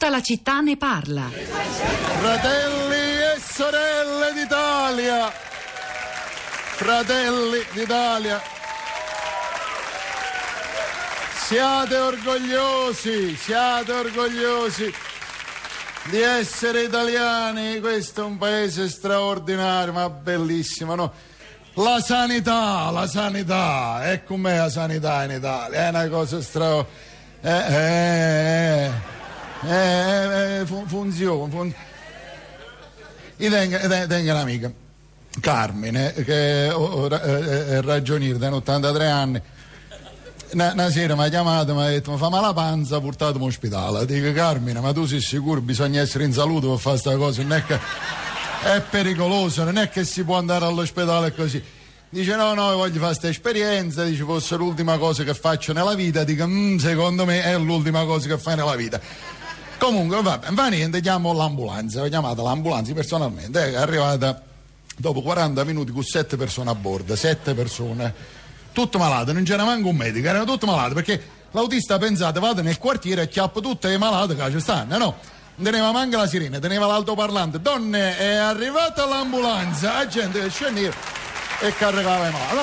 Tutta la città ne parla. Fratelli e sorelle d'Italia, fratelli d'Italia, siate orgogliosi, siate orgogliosi di essere italiani. Questo è un paese straordinario, ma bellissimo, no? La sanità, la sanità, ecco me la sanità in Italia, è una cosa straordinaria. Eh, eh, eh, eh, fun- funziona. Fun- io tengo, tengo un'amica, Carmine, che è ragioniere, da 83 anni. Una, una sera mi ha chiamato e mi ha detto: Mi fa male la panza, portatemi all'ospedale. Dico, Carmine, ma tu sei sicuro? Bisogna essere in salute per fare questa cosa, non è che è pericoloso, non è che si può andare all'ospedale così. Dice no, no, voglio fare questa esperienza, dice fosse l'ultima cosa che faccio nella vita, dico mm, secondo me è l'ultima cosa che fai nella vita. Comunque, vabbè, va niente, chiamo l'ambulanza, ho chiamato l'ambulanza personalmente, è arrivata dopo 40 minuti con sette persone a bordo, sette persone, tutte malate, non c'era manco un medico, erano tutte malate perché l'autista pensate vado nel quartiere e chiappo tutte le malate che ci stanno, no? teneva manca la sirena, teneva l'altoparlante, donne è arrivata l'ambulanza, la gente scendeva e caricava i malati.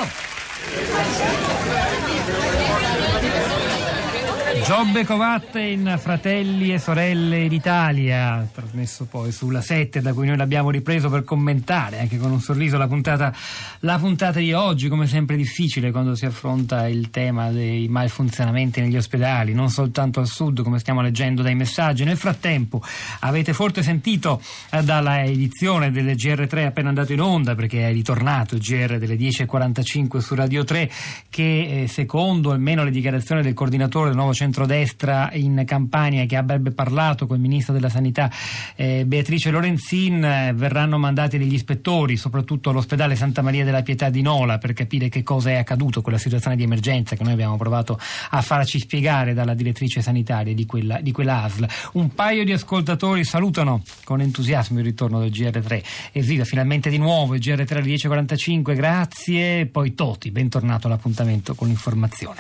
No? Giobbe Covatte in Fratelli e Sorelle d'Italia, trasmesso poi sulla 7 da cui noi l'abbiamo ripreso per commentare anche con un sorriso la puntata, la puntata di oggi, come sempre difficile quando si affronta il tema dei malfunzionamenti negli ospedali, non soltanto al sud come stiamo leggendo dai messaggi. Nel frattempo avete forse sentito eh, dalla edizione delle GR3 appena andato in onda perché è ritornato il GR delle 10.45 su Radio 3 che eh, secondo almeno le dichiarazioni del coordinatore del nuovo centro centrodestra in Campania che avrebbe parlato con il ministro della sanità eh, Beatrice Lorenzin eh, verranno mandati degli ispettori soprattutto all'ospedale Santa Maria della Pietà di Nola per capire che cosa è accaduto quella situazione di emergenza che noi abbiamo provato a farci spiegare dalla direttrice sanitaria di quella, di quella ASL un paio di ascoltatori salutano con entusiasmo il ritorno del GR3 evviva finalmente di nuovo il GR3 alle 10.45 grazie. Poi Toti bentornato all'appuntamento con l'informazione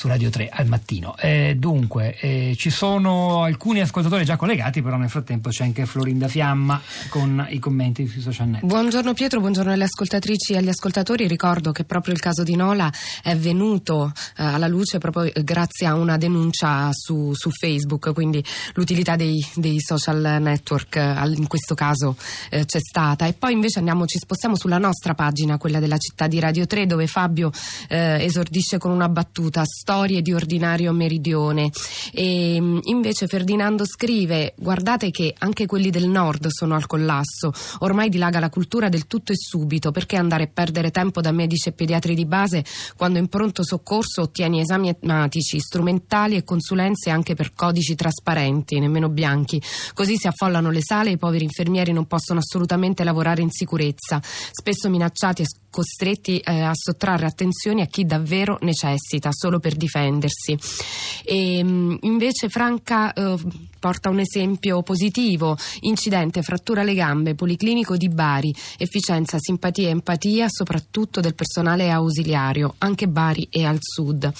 su Radio 3 al mattino eh, dunque, eh, ci sono alcuni ascoltatori già collegati, però nel frattempo c'è anche Florinda Fiamma con i commenti sui social network. Buongiorno Pietro, buongiorno alle ascoltatrici e agli ascoltatori. Ricordo che proprio il caso di Nola è venuto eh, alla luce proprio grazie a una denuncia su, su Facebook, quindi l'utilità dei, dei social network eh, in questo caso eh, c'è stata. E poi invece andiamo, ci spostiamo sulla nostra pagina, quella della città di Radio 3, dove Fabio eh, esordisce con una battuta, storie di ordinario meridione. E invece Ferdinando scrive: Guardate che anche quelli del nord sono al collasso. Ormai dilaga la cultura del tutto e subito. Perché andare a perdere tempo da medici e pediatri di base quando in pronto soccorso ottieni esami ematici, strumentali e consulenze anche per codici trasparenti, nemmeno bianchi? Così si affollano le sale e i poveri infermieri non possono assolutamente lavorare in sicurezza, spesso minacciati e costretti eh, a sottrarre attenzioni a chi davvero necessita solo per difendersi. E, ehm, invece Franca eh, porta un esempio positivo, incidente, frattura alle gambe, policlinico di Bari, efficienza, simpatia e empatia soprattutto del personale ausiliario, anche Bari e al sud.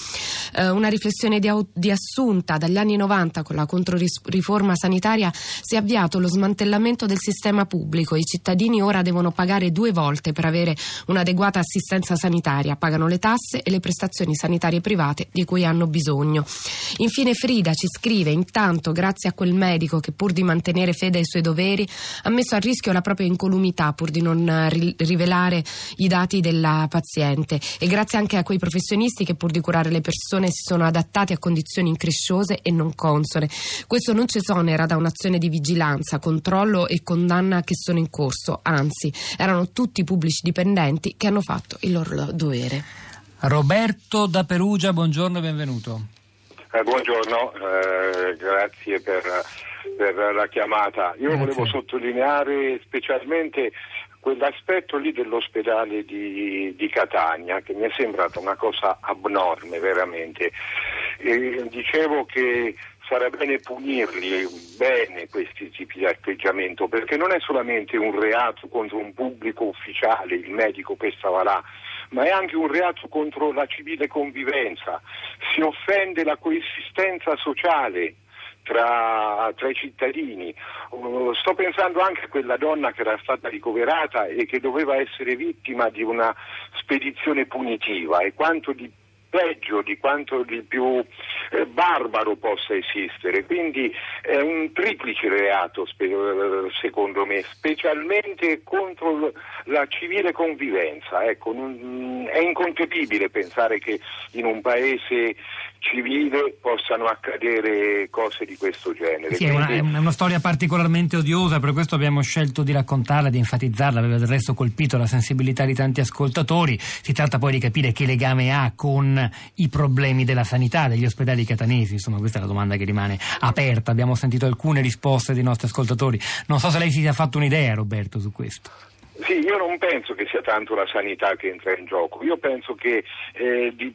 Eh, una riflessione di, di, assunta dagli anni 90 con la controriforma sanitaria si è avviato lo smantellamento del sistema pubblico, i cittadini ora devono pagare due volte per avere un'adeguata assistenza sanitaria, pagano le tasse e le prestazioni sanitarie private di cui hanno bisogno. Infine Frida ci scrive intanto grazie a quel medico che pur di mantenere fede ai suoi doveri ha messo a rischio la propria incolumità pur di non ri- rivelare i dati della paziente e grazie anche a quei professionisti che pur di curare le persone si sono adattati a condizioni incresciose e non consone. Questo non ci esonera da un'azione di vigilanza, controllo e condanna che sono in corso, anzi erano tutti pubblici dipendenti che hanno fatto il loro dovere. Roberto da Perugia, buongiorno e benvenuto. Eh, buongiorno, eh, grazie per, per, la chiamata. Io grazie. volevo sottolineare specialmente quell'aspetto lì dell'ospedale di, di, Catania che mi è sembrata una cosa abnorme veramente. E dicevo che sarebbe bene punirli bene questi tipi di atteggiamento perché non è solamente un reato contro un pubblico ufficiale, il medico che stava là, ma è anche un reato contro la civile convivenza. Si offende la coesistenza sociale tra, tra, i cittadini. Uh, sto pensando anche a quella donna che era stata ricoverata e che doveva essere vittima di una spedizione punitiva e quanto di peggio di quanto di più eh, barbaro possa esistere. Quindi è un triplice reato secondo me, specialmente contro la civile convivenza. Ecco, non, è inconcepibile pensare che in un paese civile possano accadere cose di questo genere. Sì, Quindi... è, una, è, una, storia particolarmente odiosa, per questo abbiamo scelto di raccontarla, di enfatizzarla, aveva del resto colpito la sensibilità di tanti ascoltatori. Si tratta poi di capire che legame ha con i problemi della sanità, degli ospedali catanesi, insomma questa è la domanda che rimane aperta. Abbiamo sentito alcune risposte dei nostri ascoltatori. Non so se lei si sia fatto un'idea, Roberto, su questo. Sì, io non penso che sia tanto la sanità che entra in gioco, io penso che eh, di,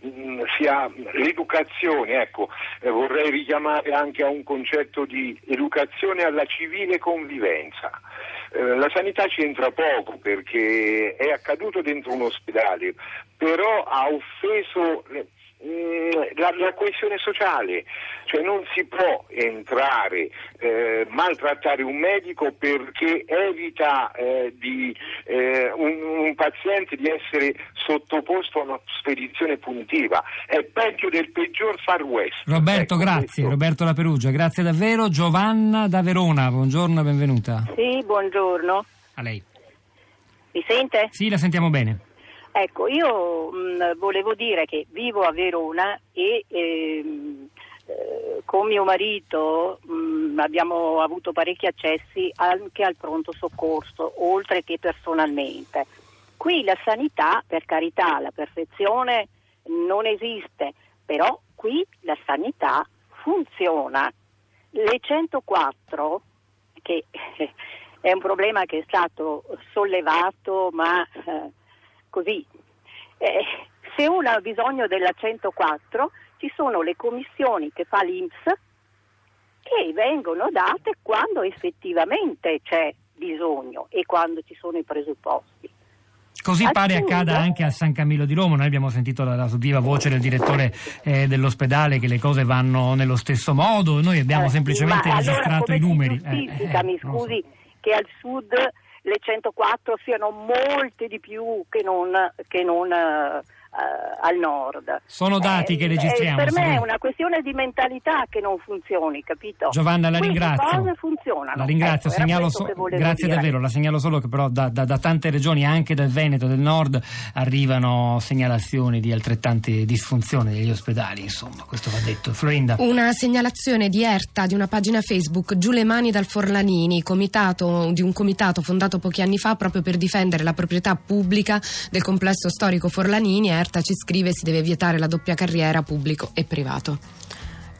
sia l'educazione, ecco, eh, vorrei richiamare anche a un concetto di educazione alla civile convivenza. Eh, la sanità ci entra poco perché è accaduto dentro un ospedale, però ha offeso la, la, coesione sociale, cioè non si può entrare, eh, maltrattare un medico perché evita eh, di, eh, un, un, paziente di essere sottoposto a una spedizione punitiva. È peggio del peggior far west. Roberto, ecco grazie. Questo. Roberto La Perugia, grazie davvero. Giovanna da Verona, buongiorno e benvenuta. Sì, buongiorno. A lei. Mi sente? Sì, la sentiamo bene. Ecco, io mh, mm, volevo dire che vivo a Verona e ehm, eh, con mio marito mh, mm, abbiamo avuto parecchi accessi anche al pronto soccorso, oltre che personalmente. Qui la sanità, per carità, la perfezione non esiste, però qui la sanità funziona. Le 104, che è un problema che è stato sollevato, ma eh, così. Eh, se uno ha bisogno della 104 ci sono le commissioni che fa l'Inps che vengono date quando effettivamente c'è bisogno e quando ci sono i presupposti. Così pare accada anche a San Camillo di Roma. Noi abbiamo sentito la viva voce del direttore eh, dell'ospedale che le cose vanno nello stesso modo. Noi abbiamo eh, semplicemente registrato allora, i numeri. Eh, eh, mi scusi, so. che al sud le 104 siano molte di più che non, che non uh, al nord. Sono dati eh, che registriamo. Eh, per me è una questione di mentalità che non funzioni, capito? Giovanna, la Quindi ringrazio. cose funzionano. La ringrazio, ecco, segnalo so- grazie dire. davvero, la segnalo solo che però da, da, da, tante regioni, anche dal Veneto, del nord, arrivano segnalazioni di altrettante disfunzioni degli ospedali, insomma, questo va detto. Florinda. Una segnalazione di ERTA di una pagina Facebook, Giù le mani dal Forlanini, comitato, di un comitato fondato pochi anni fa proprio per difendere la proprietà pubblica del complesso storico Forlanini. ERTA ci scrive si deve vietare la doppia carriera pubblico e privato.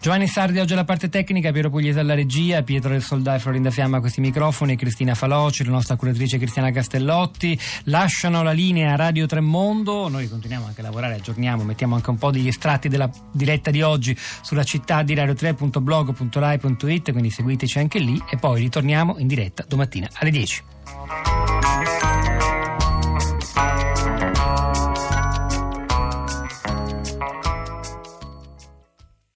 Giovanni Sardi oggi alla parte tecnica, Piero Pugliese alla regia, Pietro del Soldà e Florinda Fiamma a questi microfoni, Cristina Faloci, la nostra curatrice Cristiana Castellotti, lasciano la linea Radio Tremondo, noi continuiamo anche a lavorare, aggiorniamo, mettiamo anche un po' degli estratti della diretta di oggi sulla città di radio3.blog.rai.it, quindi seguiteci anche lì e poi ritorniamo in diretta domattina alle 10.